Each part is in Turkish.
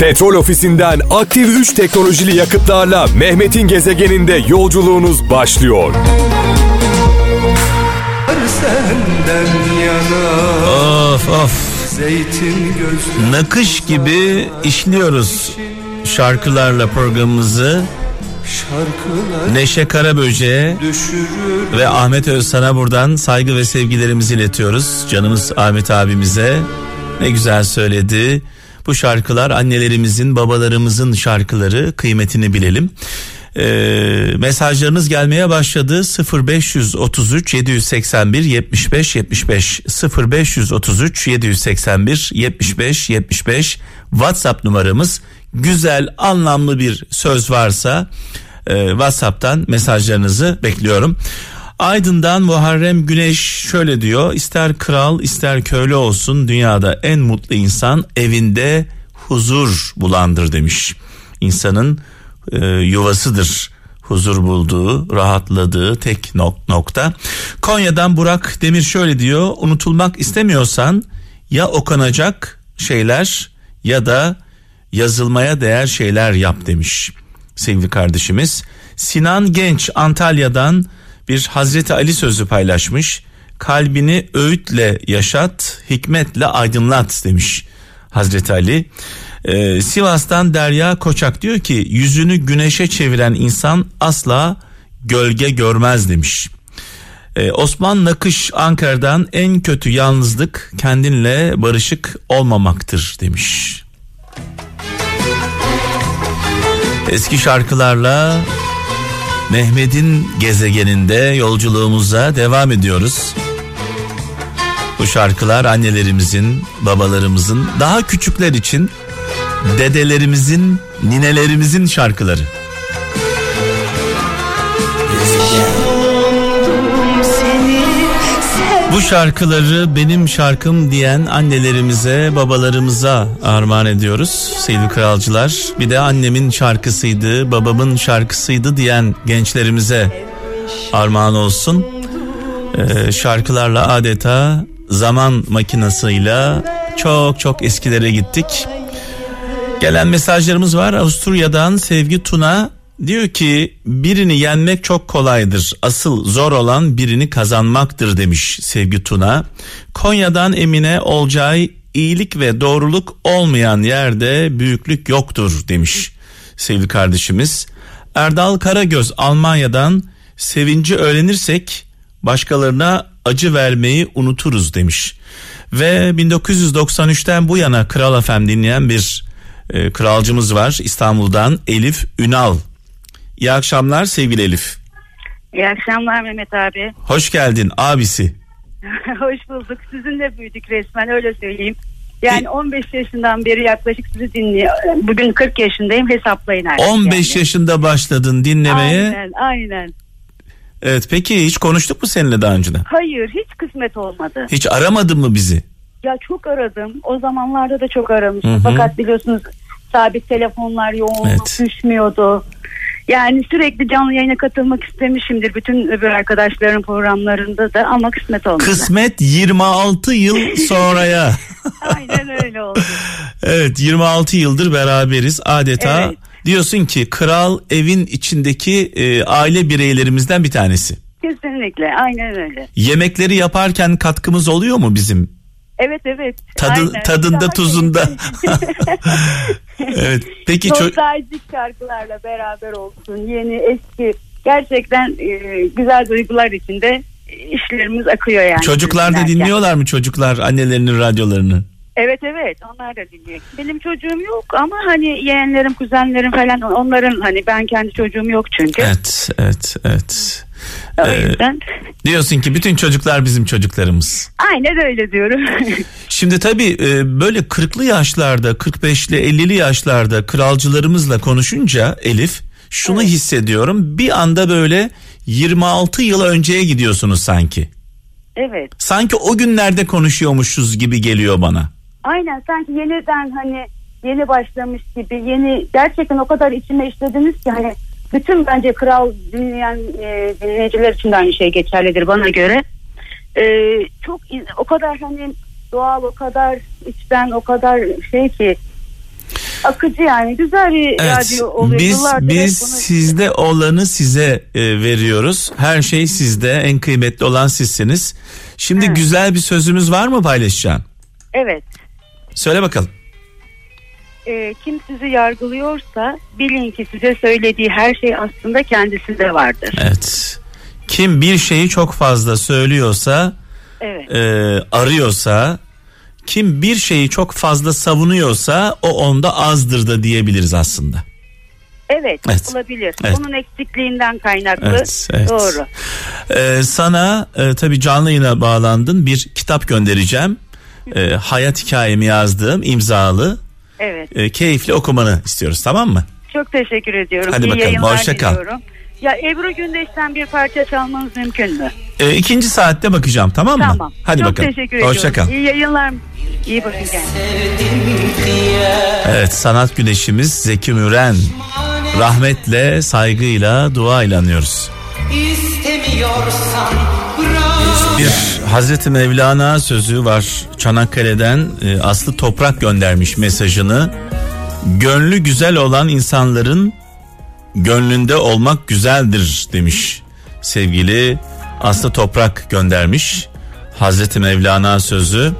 Petrol ofisinden aktif 3 teknolojili yakıtlarla Mehmet'in gezegeninde yolculuğunuz başlıyor. Senden yana Of of. zeytin gözlü Nakış gibi işliyoruz şarkılarla programımızı. şarkılar Neşe Karaböce'ye düşürür ve Ahmet Özsan'a buradan saygı ve sevgilerimizi iletiyoruz. Canımız Ahmet abimize ne güzel söyledi. Bu şarkılar annelerimizin, babalarımızın şarkıları kıymetini bilelim. Ee, mesajlarınız gelmeye başladı 0533 781 75 75 0533 781 75 75 WhatsApp numaramız güzel anlamlı bir söz varsa e, WhatsApp'tan mesajlarınızı bekliyorum. Aydın'dan Muharrem Güneş şöyle diyor ister kral ister köylü olsun dünyada en mutlu insan evinde huzur bulandır demiş. İnsanın e, yuvasıdır huzur bulduğu, rahatladığı tek nok- nokta. Konya'dan Burak Demir şöyle diyor. Unutulmak istemiyorsan ya okunacak şeyler ya da yazılmaya değer şeyler yap demiş sevgili kardeşimiz. Sinan Genç Antalya'dan bir Hazreti Ali sözü paylaşmış. Kalbini öğütle yaşat, hikmetle aydınlat demiş Hazreti Ali. Ee, Sivas'tan Derya Koçak diyor ki yüzünü güneşe çeviren insan asla gölge görmez demiş. Ee, Osman Nakış Ankara'dan en kötü yalnızlık kendinle barışık olmamaktır demiş. Eski şarkılarla Mehmet'in gezegeninde yolculuğumuza devam ediyoruz. Bu şarkılar annelerimizin, babalarımızın, daha küçükler için dedelerimizin, ninelerimizin şarkıları. Bu şarkıları benim şarkım diyen annelerimize, babalarımıza armağan ediyoruz sevgili kralcılar. Bir de annemin şarkısıydı, babamın şarkısıydı diyen gençlerimize armağan olsun. Ee, şarkılarla adeta zaman makinasıyla çok çok eskilere gittik. Gelen mesajlarımız var. Avusturya'dan Sevgi Tuna diyor ki birini yenmek çok kolaydır. Asıl zor olan birini kazanmaktır demiş Sevgi Tuna. Konya'dan Emine Olcay iyilik ve doğruluk olmayan yerde büyüklük yoktur demiş sevgili kardeşimiz. Erdal Karagöz Almanya'dan sevinci öğrenirsek başkalarına acı vermeyi unuturuz demiş. Ve 1993'ten bu yana Kral FM dinleyen bir e, kralcımız var İstanbul'dan Elif Ünal. İyi akşamlar sevgili Elif. İyi akşamlar Mehmet abi. Hoş geldin abisi. Hoş bulduk. Sizinle büyüdük resmen öyle söyleyeyim. Yani 15 yaşından beri yaklaşık sizi dinliyor. Bugün 40 yaşındayım hesaplayın artık. 15 yani. yaşında başladın dinlemeye. Aynen aynen. Evet peki hiç konuştuk mu seninle daha önceden? Hayır hiç kısmet olmadı. Hiç aramadın mı bizi? Ya çok aradım. O zamanlarda da çok aramıştım. Hı hı. Fakat biliyorsunuz sabit telefonlar yoğunluk Evet. düşmüyordu. Yani sürekli canlı yayına katılmak istemişimdir. Bütün öbür arkadaşların programlarında da ama kısmet olmadı. Kısmet 26 yıl sonraya. Aynen öyle oldu. evet 26 yıldır beraberiz adeta. Evet. Diyorsun ki kral evin içindeki e, aile bireylerimizden bir tanesi. Kesinlikle aynen öyle. Yemekleri yaparken katkımız oluyor mu bizim? Evet evet. Tadı, aynen. tadında Daha tuzunda. evet. Peki Nostaljik şarkılarla beraber olsun. Yeni eski gerçekten e, güzel duygular içinde işlerimiz akıyor yani. çocuklar da dinliyorlar mı çocuklar annelerinin radyolarını? Evet evet onlar da dinliyor. Benim çocuğum yok ama hani yeğenlerim kuzenlerim falan onların hani ben kendi çocuğum yok çünkü. Evet, evet, evet. O Ee, yüzden diyorsun ki bütün çocuklar bizim çocuklarımız. aynen öyle diyorum. Şimdi tabii e, böyle 40'lı yaşlarda, 45'li, 50'li yaşlarda kralcılarımızla konuşunca Elif şunu hissediyorum. Bir anda böyle 26 yıl önceye gidiyorsunuz sanki. evet. Sanki o günlerde konuşuyormuşuz gibi geliyor bana. Aynen sanki yeniden hani yeni başlamış gibi yeni gerçekten o kadar içime işlediniz ki hani bütün bence kral dinleyen e, dinleyiciler için de aynı şey geçerlidir bana göre. E, çok o kadar hani doğal o kadar içten o kadar şey ki akıcı yani güzel bir Evet. radyo oluyor. Biz Yıllardır biz bunu- sizde olanı size e, veriyoruz. Her şey sizde. En kıymetli olan sizsiniz. Şimdi Evet. güzel bir sözümüz var mı paylaşacağın? Evet. Söyle bakalım. Ee, kim sizi yargılıyorsa bilin ki size söylediği her şey aslında kendisinde vardır. Evet. Kim bir şeyi çok fazla söylüyorsa, Evet. e, arıyorsa, kim bir şeyi çok fazla savunuyorsa o onda azdır da diyebiliriz aslında. Evet, Evet. olabilir. Evet. Onun eksikliğinden kaynaklı. Evet, evet. Doğru. Ee, sana e, tabii canlı yayına bağlandın. Bir kitap göndereceğim. E, hayat hikayemi yazdığım imzalı. Evet. E, keyifli okumanı istiyoruz tamam mı? Çok teşekkür ediyorum. Hadi İyi bakalım, yayınlar hoşça kal. diliyorum. Ya Ebru Gündeş'ten bir parça çalmanız mümkün mü? E, ikinci saatte bakacağım tamam mı? Tamam. Hadi Çok bakalım. teşekkür Hoşça ediyorum. kal. İyi yayınlar. İyi bakın kendinize. Evet sanat güneşimiz Zeki Müren. Rahmetle, saygıyla, duayla anıyoruz. İstemiyorsan bırak. Bir Hazreti Mevlana sözü var Çanakkale'den e, Aslı Toprak göndermiş mesajını. Gönlü güzel olan insanların gönlünde olmak güzeldir demiş sevgili Aslı Toprak göndermiş. Hazreti Mevlana sözü.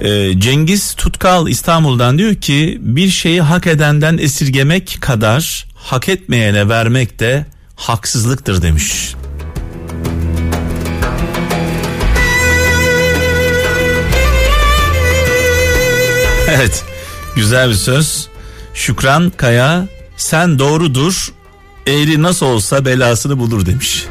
E, Cengiz Tutkal İstanbul'dan diyor ki bir şeyi hak edenden esirgemek kadar hak etmeyene vermek de haksızlıktır demiş. Evet güzel bir söz. Şükran Kaya sen doğrudur eğri nasıl olsa belasını bulur demiş.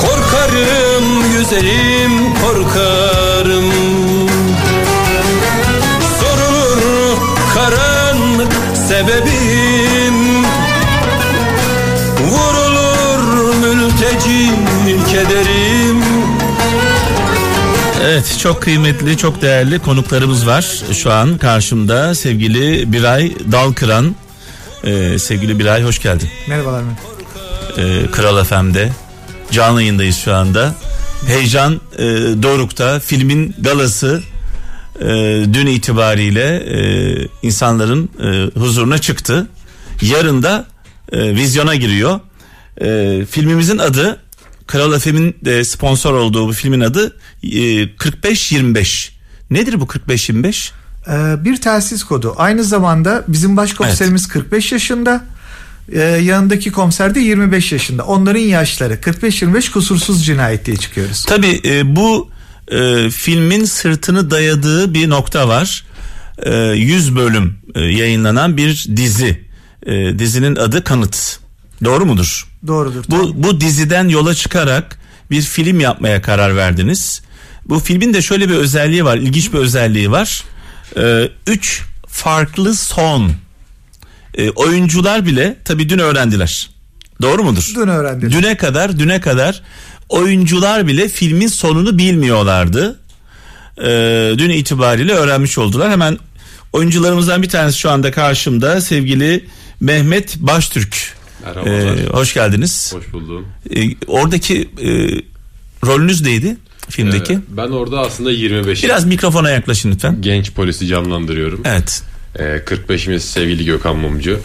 Korkarım güzelim kederim Evet çok kıymetli çok değerli konuklarımız var şu an karşımda sevgili Biray Dalkıran. Ee, sevgili Biray hoş geldin. Merhabalar Mehmet. Ee, Kral FM'de canlı yayındayız şu anda. Heyecan e, Doruk'ta filmin galası e, dün itibariyle e, insanların e, huzuruna çıktı. Yarın da e, vizyona giriyor. E, filmimizin adı Kral FM'in de sponsor olduğu bu filmin adı e, 45-25. Nedir bu 45-25? Ee, bir telsiz kodu. Aynı zamanda bizim başkomiserimiz 45 yaşında. Ee, yanındaki komiser de 25 yaşında. Onların yaşları 45-25 kusursuz cinayet diye çıkıyoruz. Tabii e, bu e, filmin sırtını dayadığı bir nokta var. E, 100 bölüm e, yayınlanan bir dizi. E, dizinin adı Kanıt. Doğru mudur? Doğrudur. Bu bu diziden yola çıkarak bir film yapmaya karar verdiniz. Bu filmin de şöyle bir özelliği var, ilginç bir özelliği var. E, üç farklı son. E, oyuncular bile tabii dün öğrendiler. Doğru mudur? Dün öğrendim. Düne kadar, düne kadar oyuncular bile filmin sonunu bilmiyorlardı. Ee, dün itibariyle öğrenmiş oldular. Hemen oyuncularımızdan bir tanesi şu anda karşımda sevgili Mehmet Baştürk. Merhabalar. Ee, hoş geldiniz. Hoş buldum. Ee, oradaki e, rolünüz neydi filmdeki? Ee, ben orada aslında 25 Biraz mikrofona yaklaşın lütfen. genç polisi canlandırıyorum. Evet. Ee, 45'imiz sevgili Gökhan Mumcu.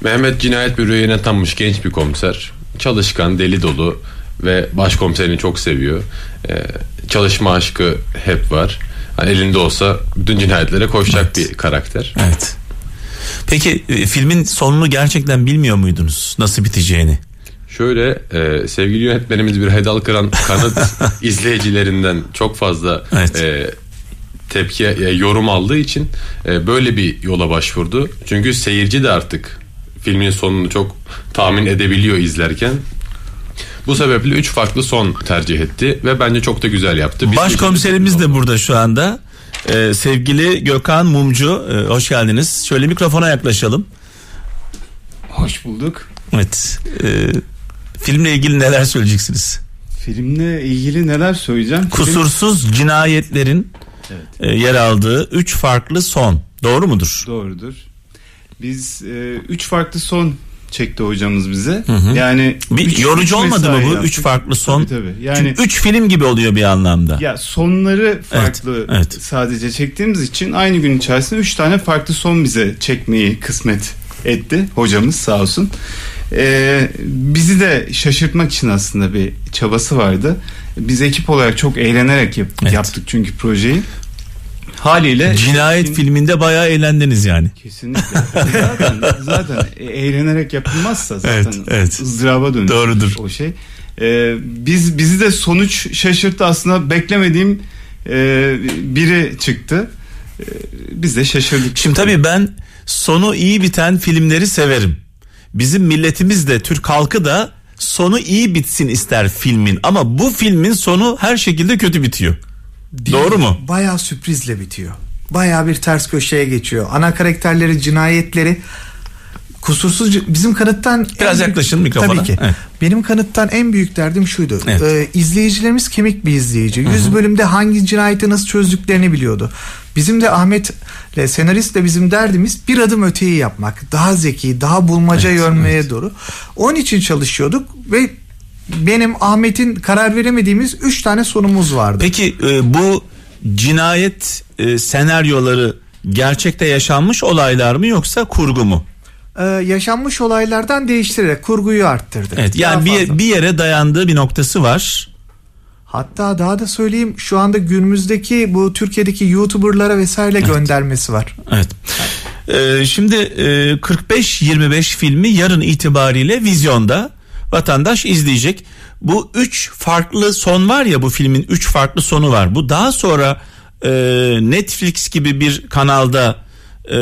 Mehmet cinayet büroya atanmış genç bir komiser. Çalışkan, deli dolu ve başkomiserini çok seviyor. Ee, çalışma aşkı hep var. Hani elinde olsa bütün cinayetlere koşacak bir karakter. Evet. Peki e, filmin sonunu gerçekten bilmiyor muydunuz? Nasıl biteceğini? Şöyle e, sevgili yönetmenimiz bir Hedal Kıran kanıt izleyicilerinden çok fazla Evet. e, tepki e, yorum aldığı için e, böyle bir yola başvurdu. Çünkü seyirci de artık filmin sonunu çok tahmin edebiliyor izlerken. Bu sebeple üç farklı son tercih etti ve bence çok da güzel yaptı. Bizim Başkomiserimiz de burada şu anda. Ee, sevgili Gökhan Mumcu, e, hoş geldiniz. Şöyle mikrofona yaklaşalım. Hoş bulduk. Evet. e, filmle ilgili neler söyleyeceksiniz? Filmle ilgili neler söyleyeceğim? Film- Kusursuz cinayetlerin e, yer aldığı üç farklı son. Doğru mudur? Doğrudur. Biz e, üç farklı son çekti hocamız bize. hı. Yani Bir üç- yorucu üç olmadı mı bu? yaptık. Üç farklı son. Tabii, tabii. Yani Çünkü üç film gibi oluyor bir anlamda. ya sonları farklı evet. sadece çektiğimiz için aynı gün içerisinde üç tane farklı son bize çekmeyi kısmet etti hocamız sağ olsun. Ee, bizi de şaşırtmak için aslında bir çabası vardı. Biz ekip olarak çok eğlenerek yap- Evet. yaptık çünkü projeyi. Haliyle Cinayet filminde bayağı eğlendiniz yani. Kesinlikle. zaten zaten eğlenerek yapılmazsa zaten Evet, evet. ızdıraba dönür. Doğrudur. O şey. Ee, biz bizi de sonuç şaşırttı aslında beklemediğim e, biri çıktı. Ee, biz de şaşırdık. Şimdi tabii ben sonu iyi biten filmleri severim. Bizim milletimiz de Türk halkı da sonu iyi bitsin ister filmin ama bu filmin sonu her şekilde kötü bitiyor. Doğru mu? Bayağı sürprizle bitiyor. Bayağı bir ters köşeye geçiyor. Ana karakterleri, cinayetleri kusursuz bizim kanıttan Biraz en yaklaşın mikrofona. Tabii ki. Evet. Benim kanıttan en büyük derdim şuydu. Evet. Ee, izleyicilerimiz kemik bir izleyici. 100 bölümde hangi cinayeti nasıl çözdüklerini biliyordu. Bizim de Ahmet'le senaristle bizim derdimiz bir adım öteyi yapmak. Daha zeki, daha bulmaca Evet, yönmeye doğru. Onun için çalışıyorduk ve benim Ahmet'in karar veremediğimiz 3 tane sonumuz vardı. Peki e, bu cinayet e, senaryoları gerçekte yaşanmış olaylar mı yoksa kurgu mu? Ee, yaşanmış olaylardan değiştirerek kurguyu arttırdı. Evet Daha yani bir, fazla. bir yere dayandığı bir noktası var. Hatta daha da söyleyeyim şu anda günümüzdeki bu Türkiye'deki YouTuber'lara vesaire göndermesi var. Evet. Ee, şimdi e, 45-25 filmi yarın itibariyle vizyonda vatandaş izleyecek. Bu üç farklı son var ya bu filmin üç farklı sonu var. Bu daha sonra e, Netflix gibi bir kanalda e,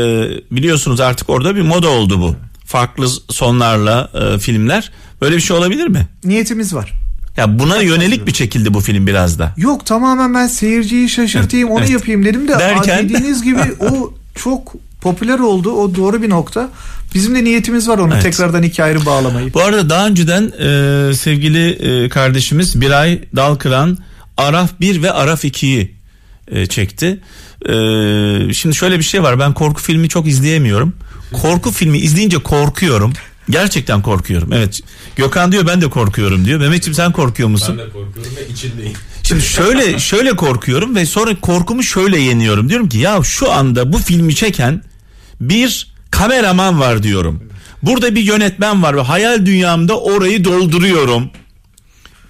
biliyorsunuz artık orada bir moda oldu bu. Farklı sonlarla e, filmler. Böyle bir şey olabilir mi? Niyetimiz var. Ya buna yönelik bir çekildi bu film biraz da. Yok tamamen ben seyirciyi şaşırtayım onu Evet. yapayım dedim de Derken- dediğiniz gibi o çok popüler oldu. O doğru bir nokta. Bizim de niyetimiz var onu Evet. tekrardan iki ayrı bağlamayı. Bu arada daha önceden e, sevgili e, kardeşimiz Biray Dalkıran Araf 1 ve Araf 2'yi e, çekti. E, şimdi şöyle bir şey var ben korku filmi çok izleyemiyorum. Korku filmi izleyince korkuyorum. Gerçekten korkuyorum. Evet. Gökhan diyor ben de korkuyorum diyor. Mehmetciğim sen korkuyor musun? Ben de korkuyorum ve içindeyim. Şimdi şöyle şöyle korkuyorum ve sonra korkumu şöyle yeniyorum. Diyorum ki ya şu anda bu filmi çeken bir kameraman var diyorum. Burada bir yönetmen var ve hayal dünyamda orayı dolduruyorum.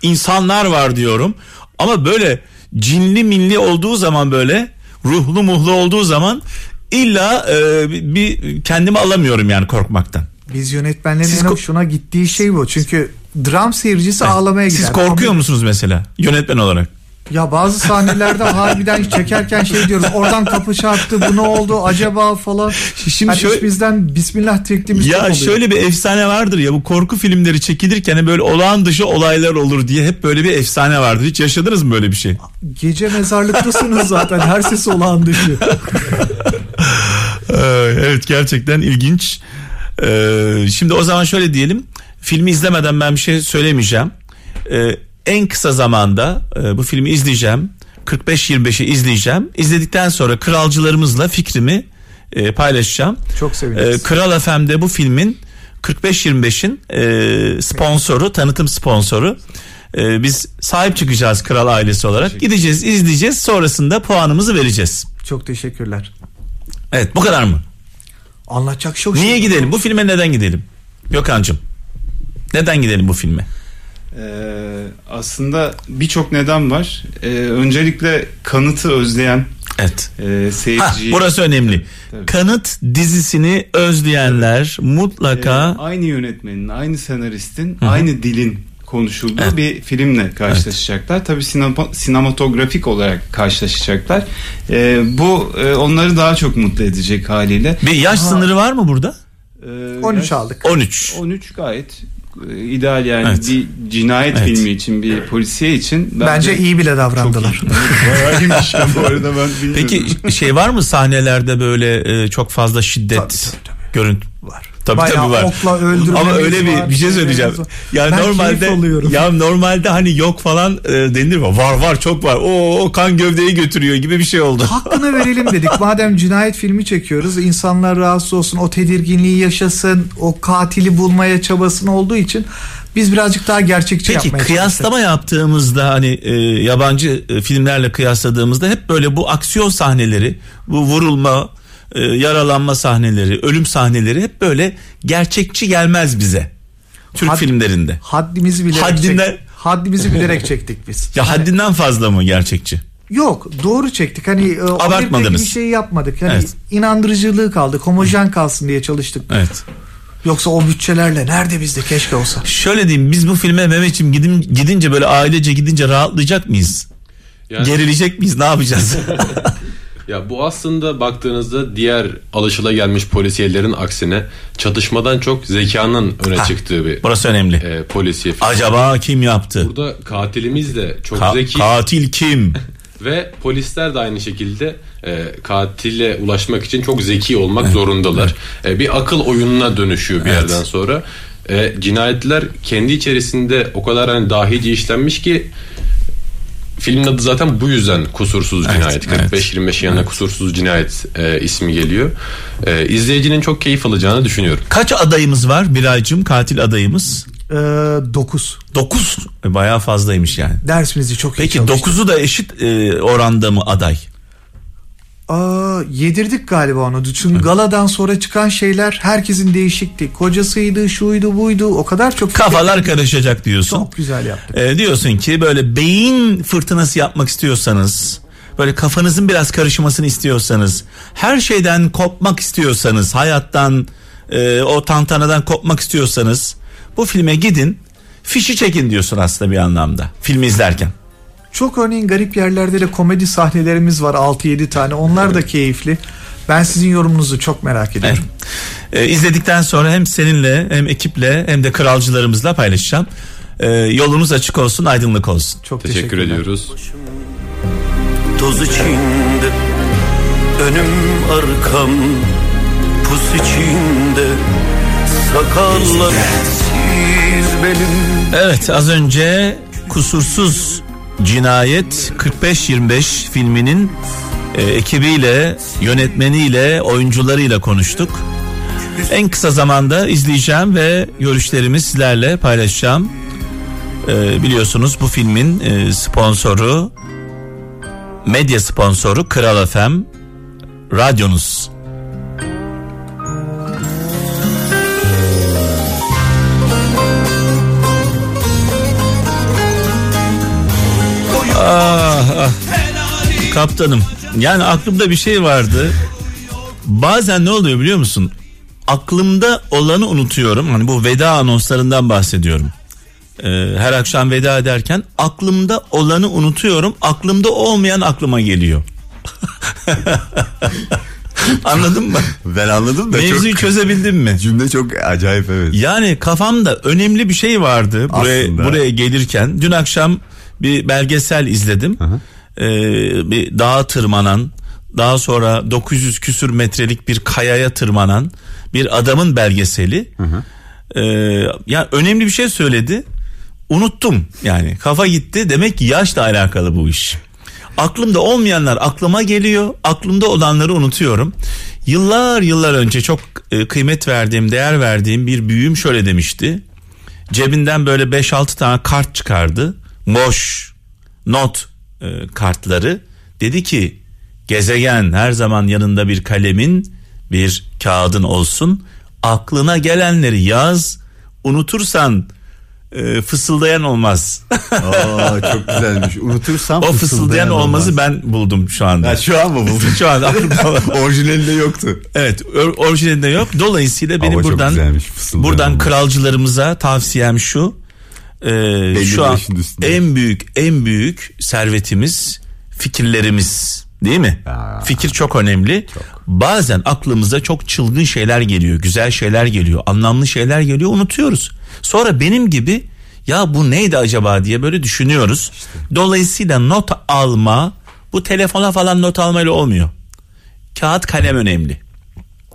İnsanlar var diyorum. Ama böyle cinli milli olduğu zaman böyle ruhlu muhlu olduğu zaman illa e, bir kendimi alamıyorum yani korkmaktan. Biz yönetmenlerin Siz ko- hoşuna gittiği şey bu. Çünkü dram seyircisi ağlamaya gider. Siz korkuyor Ama- musunuz mesela yönetmen olarak? Ya bazı sahnelerde harbiden çekerken şey diyoruz. Oradan kapı çarptı bu ne oldu acaba falan. Şimdi Hani şöyle- bizden bismillah çektiğimiz Ya oluyor. şöyle bir efsane vardır ya bu korku filmleri çekilirken böyle olağan dışı olaylar olur diye hep böyle bir efsane vardır. Hiç yaşadınız mı böyle bir şey? Gece mezarlıktasınız zaten her ses olağan dışı. Ee, evet gerçekten ilginç. Ee, şimdi o zaman şöyle diyelim. Filmi izlemeden ben bir şey söylemeyeceğim. En kısa zamanda e, bu filmi izleyeceğim. 45-25'i izleyeceğim. İzledikten sonra kralcılarımızla fikrimi e, paylaşacağım. Çok seviniriz. Kral FM'de bu filmin 45-25'in e, sponsoru, tanıtım sponsoru. E, biz sahip çıkacağız kral ailesi olarak. Gideceğiz, izleyeceğiz. Sonrasında puanımızı vereceğiz. Çok teşekkürler. Evet, bu kadar mı? Anlatacak çok Niye şey. gidelim? Bu filme neden gidelim? Gökhan'cığım. Neden gidelim bu filme? Ee, aslında birçok neden var. Ee, öncelikle kanıtı özleyen Evet. e, Ha, seyirciyi burası önemli. Tabii. Kanıt dizisini özleyenler e, mutlaka aynı yönetmenin, aynı senaristin, aynı dilin konuşulduğu Evet. bir filmle karşılaşacaklar. Tabii sinema, sinematografik olarak karşılaşacaklar. Ee, bu e, onları daha çok mutlu edecek haliyle. bir yaş sınırı var mı burada? Ee, 13 yaş- aldık. 13. 13 gayet ideal yani Evet. bir cinayet Evet. filmi için bir polisiye için Bence iyi bile davrandılar. Çok iyi. Evet, Bayağı iyiymiş ya bu arada ben bilmiyorum. Peki şey var mı sahnelerde böyle e, çok fazla şiddet Tabii, tabii, tabii. görüntü? Var. Tabii Bayağı tabii var. okla öldürmemiz Ama öyle bir var, bir şey söyleyeceğim. var. Ya Ben normalde ya normalde hani yok falan e, denilir mi? Var var çok var. O, o kan gövdeyi götürüyor gibi bir şey oldu. Hakkını verelim dedik. Madem cinayet filmi çekiyoruz, insanlar rahatsız olsun, o tedirginliği yaşasın, o katili bulmaya çabasın olduğu için biz birazcık daha gerçekçi Peki yapmaya kıyaslama yaptığımızda hani e, yabancı e, filmlerle kıyasladığımızda hep böyle bu aksiyon sahneleri, bu vurulma, e, yaralanma sahneleri, ölüm sahneleri hep böyle gerçekçi gelmez bize. Türk Had- filmlerinde. Haddimizi bilerek Haddinden- çektik. Haddimizi bilerek çektik biz. Ya haddinden fazla mı gerçekçi? Yok doğru çektik. Hani e, Abartmadınız. Gibi şey yapmadık. Hani Evet. inandırıcılığı kaldı. Homojen kalsın diye çalıştık. Evet. Yoksa o bütçelerle nerede bizde keşke olsa. Şöyle diyeyim biz bu filme Mehmetciğim gidin, gidince böyle ailece gidince rahatlayacak mıyız? Yani- Gerilecek miyiz ne yapacağız? Ya bu aslında baktığınızda diğer alışılagelmiş polisiyelerin aksine çatışmadan çok zekanın öne Ha, çıktığı bir Burası önemli. e, polisiye. Acaba kim yaptı? Burada katilimiz de çok Ka- zeki katil kim? ve polisler de aynı şekilde e, katile ulaşmak için çok zeki olmak zorundalar. E, bir akıl oyununa dönüşüyor bir Evet. yerden sonra. E, cinayetler kendi içerisinde o kadar hani dahice işlenmiş ki filmin adı zaten bu yüzden kusursuz Evet, cinayet. evet. 45-25 yanına kusursuz cinayet e, ismi geliyor. E, izleyicinin çok keyif alacağını düşünüyorum. Kaç adayımız var Biraycığım katil adayımız? Ee, 9. 9. Bayağı fazlaymış yani. Dersimizi çok iyi Peki çalıştık. 9'u da eşit e, oranda mı aday? Aa, yedirdik galiba onu. Çünkü galadan sonra çıkan şeyler herkesin değişikti. Kocasıydı, şuydu, buydu. O kadar çok Kafalar karışacak diyorsun. çok güzel yaptık. E, diyorsun ki böyle beyin fırtınası yapmak istiyorsanız, böyle kafanızın biraz karışmasını istiyorsanız, her şeyden kopmak istiyorsanız, hayattan, e, o tantanadan kopmak istiyorsanız, bu filme gidin, fişi çekin diyorsun aslında bir anlamda. Filmi izlerken. Çok örneğin garip yerlerde de komedi sahnelerimiz var 6-7 tane. Onlar da keyifli. Ben sizin yorumunuzu çok merak ediyorum. E, izledikten sonra hem seninle hem ekiple hem de kralcılarımızla paylaşacağım. E, yolunuz açık olsun, aydınlık olsun. Çok Teşekkür ediyoruz. Toz içinde Önüm arkam Pus içinde Sakallar Siz benim Evet az önce Kusursuz Cinayet 45-25 filminin e, ekibiyle, yönetmeniyle, oyuncularıyla konuştuk. En kısa zamanda izleyeceğim ve görüşlerimi sizlerle paylaşacağım. E, biliyorsunuz bu filmin e, sponsoru, medya sponsoru Kral FM, radyonuz. Ah, ah. Kaptanım. Yani aklımda bir şey vardı. Bazen ne oluyor biliyor musun? Aklımda olanı unutuyorum. Hani bu veda anonslarından bahsediyorum. Ee, her akşam veda ederken aklımda olanı unutuyorum. Aklımda olmayan aklıma geliyor. Anladın mı? Ben anladım da Mevzuyu çok çözebildin mi? cümle çok acayip evet. Yani kafamda önemli bir şey vardı buraya buraya gelirken. Dün akşam bir belgesel izledim. Ee, bir dağa tırmanan, daha sonra 900 küsür metrelik bir kayaya tırmanan bir adamın belgeseli. Ee, ya önemli bir şey söyledi. Unuttum yani kafa gitti. Demek ki yaşla alakalı bu iş. Aklımda olmayanlar aklıma geliyor. Aklımda olanları unutuyorum. Yıllar yıllar önce çok e, kıymet verdiğim, değer verdiğim bir büyüğüm şöyle demişti. Cebinden böyle 5-6 tane kart çıkardı. Boş not e, kartları. Dedi ki gezegen her zaman yanında bir kalemin, bir kağıdın olsun. Aklına gelenleri yaz. Unutursan e, fısıldayan olmaz. Aa, çok güzelmiş. Unutursam o fısıldayan olmazı ben buldum şu anda. Ha, şu an mı buldun? Şu an. Orijinalinde yoktu. Evet or- orijinalinde yok. Dolayısıyla benim buradan buradan olmaz. kralcılarımıza tavsiyem şu. Ee, şu an üstünde. en büyük en büyük servetimiz fikirlerimiz değil mi? Ya. Fikir çok önemli. Bazen aklımıza çok çılgın şeyler geliyor, güzel şeyler geliyor, anlamlı şeyler geliyor, unutuyoruz. Sonra benim gibi ya bu neydi acaba diye böyle düşünüyoruz. Dolayısıyla not alma bu telefona falan not almayla olmuyor. Kağıt kalem önemli.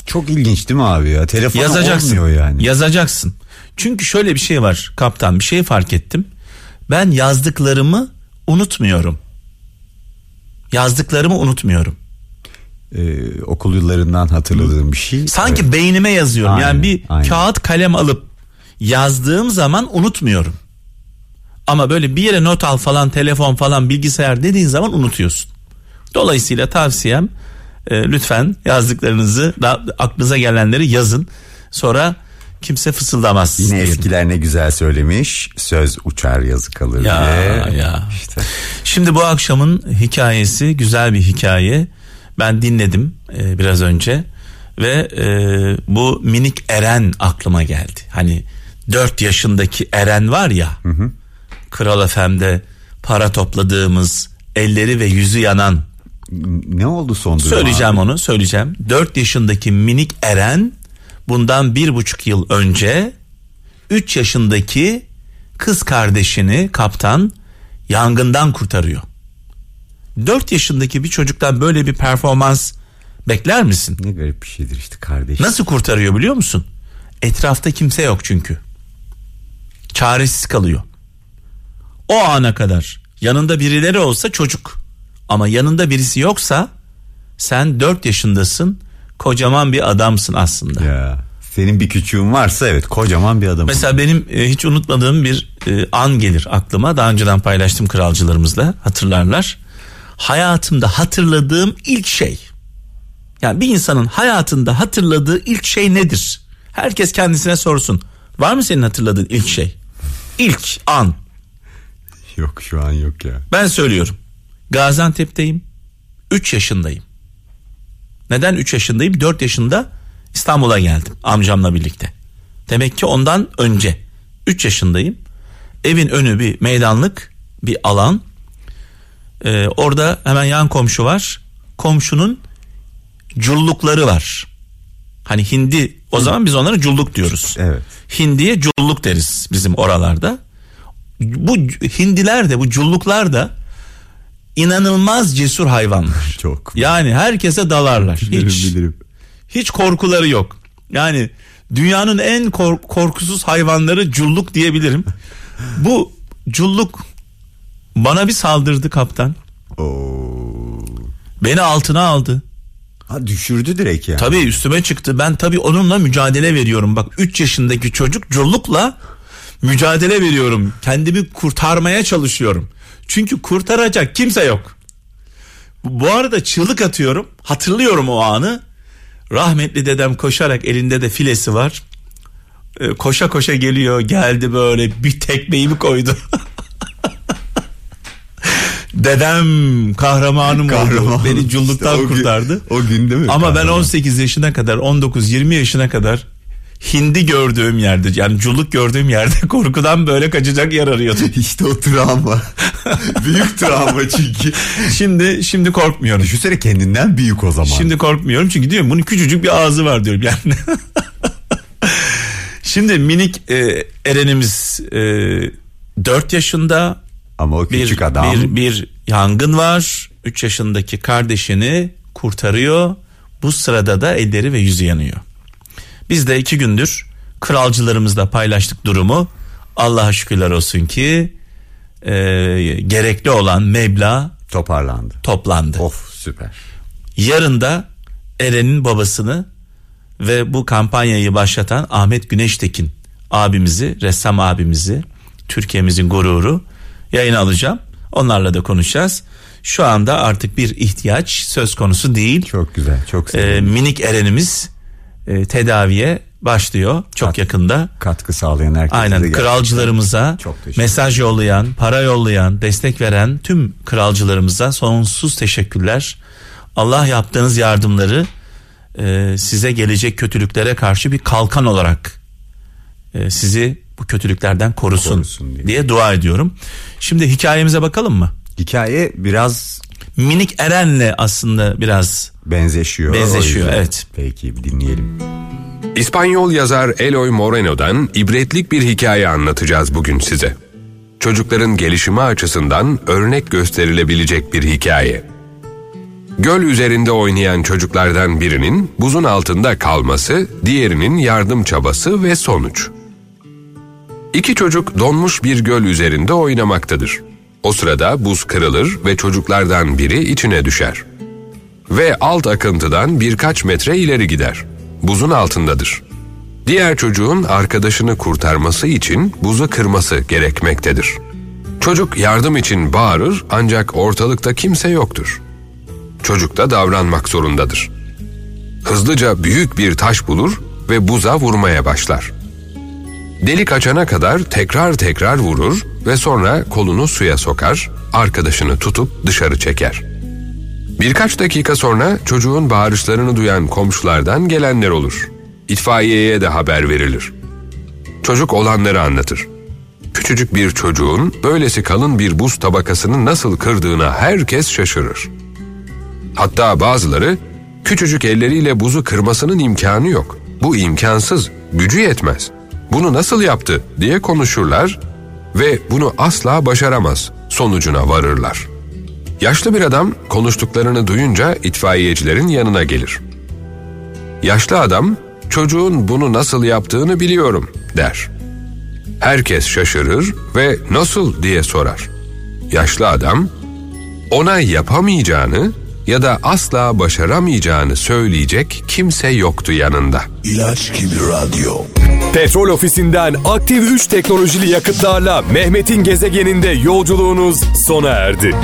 Çok ilginç değil mi abi ya? Telefon Yazacaksın. olmuyor yani. Yazacaksın. Çünkü şöyle bir şey var kaptan bir şey fark ettim. Ben yazdıklarımı unutmuyorum. Yazdıklarımı unutmuyorum. Ee, okul yıllarından hatırladığım bir şey. Sanki Evet. beynime yazıyorum. Aynen, yani bir aynen. kağıt kalem alıp yazdığım zaman unutmuyorum. Ama böyle bir yere not al falan telefon falan bilgisayar dediğin zaman unutuyorsun. Dolayısıyla tavsiyem e, lütfen yazdıklarınızı da, aklınıza gelenleri yazın. Sonra kimse fısıldamaz. Yine diyelim. eskiler ne güzel söylemiş. Söz uçar yazı kalır Ya, diye. ya. İşte. Şimdi bu akşamın hikayesi güzel bir hikaye. Ben dinledim e, biraz önce ve e, bu minik Eren aklıma geldi. Hani 4 yaşındaki Eren var ya. Kral FM'de para topladığımız elleri ve yüzü yanan Ne oldu son durum Söyleyeceğim abi? onu söyleyeceğim. 4 yaşındaki minik Eren bundan bir buçuk yıl önce 3 yaşındaki kız kardeşini kaptan yangından kurtarıyor. 4 yaşındaki bir çocuktan böyle bir performans bekler misin? Ne garip bir şeydir işte kardeş. Nasıl kurtarıyor biliyor musun? Etrafta kimse yok çünkü. Çaresiz kalıyor. O ana kadar yanında birileri olsa çocuk. Ama yanında birisi yoksa sen 4 yaşındasın. Kocaman bir adamsın aslında. Ya. Senin bir küçüğün varsa evet kocaman bir adam. Mesela benim e, hiç unutmadığım bir e, an gelir aklıma. Daha önceden paylaştım kralcılarımızla hatırlarlar. Hayatımda hatırladığım ilk şey. Yani bir insanın hayatında hatırladığı ilk şey nedir? Herkes kendisine sorsun. Var mı senin hatırladığın ilk şey? İlk an. Yok şu an yok ya. Ben söylüyorum. Gaziantep'teyim. 3 yaşındayım. Neden 3 yaşındayım? 4 yaşında İstanbul'a geldim amcamla birlikte. Demek ki ondan önce 3 yaşındayım. Evin önü bir meydanlık bir alan. Ee, orada hemen yan komşu var. Komşunun cullukları var. Hani hindi o zaman biz onlara culluk diyoruz. Evet. Hindiye culluk deriz bizim oralarda. Bu hindiler de bu culluklar da inanılmaz cesur hayvanlar. Çok. Yani herkese dalarlar. Bilirim Hiç, bilirim. hiç korkuları yok. Yani dünyanın en kork- korkusuz hayvanları culluk diyebilirim. Bu culluk bana bir saldırdı kaptan. Oo. Beni altına aldı. Ha düşürdü direkt ya. Tabii üstüme çıktı. Ben tabii onunla mücadele veriyorum. Bak 3 yaşındaki çocuk cullukla mücadele veriyorum. Kendimi kurtarmaya çalışıyorum. Çünkü kurtaracak kimse yok. Bu arada çığlık atıyorum. Hatırlıyorum o anı. Rahmetli dedem koşarak elinde de filesi var. Ee, koşa koşa geliyor. Geldi böyle bir tekmeyi mi koydu? Dedem kahramanım Kahraman. oldu. Beni culluktan İşte o gün- kurtardı. o gün değil mi? Ama ben Kahraman. 18 yaşına kadar 19-20 yaşına kadar hindi gördüğüm yerde yani culluk gördüğüm yerde korkudan böyle kaçacak yer arıyordum. İşte o travma. büyük travma çünkü. Şimdi şimdi korkmuyorum. Düşünsene kendinden büyük o zaman. Şimdi korkmuyorum çünkü diyorum bunun küçücük bir ağzı var diyorum yani. Şimdi minik e, Eren'imiz e, 4 yaşında Ama o bir, küçük adam. bir, bir yangın var. 3 yaşındaki kardeşini kurtarıyor. Bu sırada da elleri ve yüzü yanıyor. Biz de iki gündür kralcılarımızla paylaştık durumu. Allah'a şükürler olsun ki e, gerekli olan meblağ toparlandı. toplandı. Of süper. Yarın da Eren'in babasını ve bu kampanyayı başlatan Ahmet Güneştekin abimizi, ressam abimizi, Türkiye'mizin gururu yayına alacağım. Onlarla da konuşacağız. Şu anda artık bir ihtiyaç söz konusu değil. Çok güzel. Çok Ee, sevindim. minik Eren'imiz e, tedaviye başlıyor çok yakında. Katkı sağlayan herkese Aynen kralcılarımıza mesaj yollayan, para yollayan, destek veren tüm kralcılarımıza sonsuz teşekkürler. Allah yaptığınız yardımları e, size gelecek kötülüklere karşı bir kalkan olarak e, sizi bu kötülüklerden korusun, Korusun diye. diye dua ediyorum. Şimdi hikayemize bakalım mı? Hikaye biraz Minik Eren'le aslında biraz benzeşiyor. Benzeşiyor, evet. Peki dinleyelim. İspanyol yazar Eloy Moreno'dan ibretlik bir hikaye anlatacağız bugün size. Çocukların gelişimi açısından örnek gösterilebilecek bir hikaye. Göl üzerinde oynayan çocuklardan birinin buzun altında kalması, diğerinin yardım çabası ve sonuç. İki çocuk donmuş bir göl üzerinde oynamaktadır. O sırada buz kırılır ve çocuklardan biri içine düşer. Ve alt akıntıdan birkaç metre ileri gider. Buzun altındadır. Diğer çocuğun arkadaşını kurtarması için buzu kırması gerekmektedir. Çocuk yardım için bağırır ancak ortalıkta kimse yoktur. Çocuk da davranmak zorundadır. Hızlıca büyük bir taş bulur ve buza vurmaya başlar. Delik açana kadar tekrar tekrar vurur ve sonra kolunu suya sokar, arkadaşını tutup dışarı çeker. Birkaç dakika sonra çocuğun bağırışlarını duyan komşulardan gelenler olur. İtfaiyeye de haber verilir. Çocuk olanları anlatır. Küçücük bir çocuğun böylesi kalın bir buz tabakasını nasıl kırdığına herkes şaşırır. Hatta bazıları küçücük elleriyle buzu kırmasının imkanı yok. Bu imkansız, gücü yetmez. Bunu nasıl yaptı diye konuşurlar ve bunu asla başaramaz sonucuna varırlar. Yaşlı bir adam konuştuklarını duyunca itfaiyecilerin yanına gelir. Yaşlı adam çocuğun bunu nasıl yaptığını biliyorum der. Herkes şaşırır ve nasıl diye sorar. Yaşlı adam ona yapamayacağını ya da asla başaramayacağını söyleyecek kimse yoktu yanında. İlaç gibi radyo. Petrol ofisinden aktif 3 teknolojili yakıtlarla Mehmet'in gezegeninde yolculuğunuz sona erdi.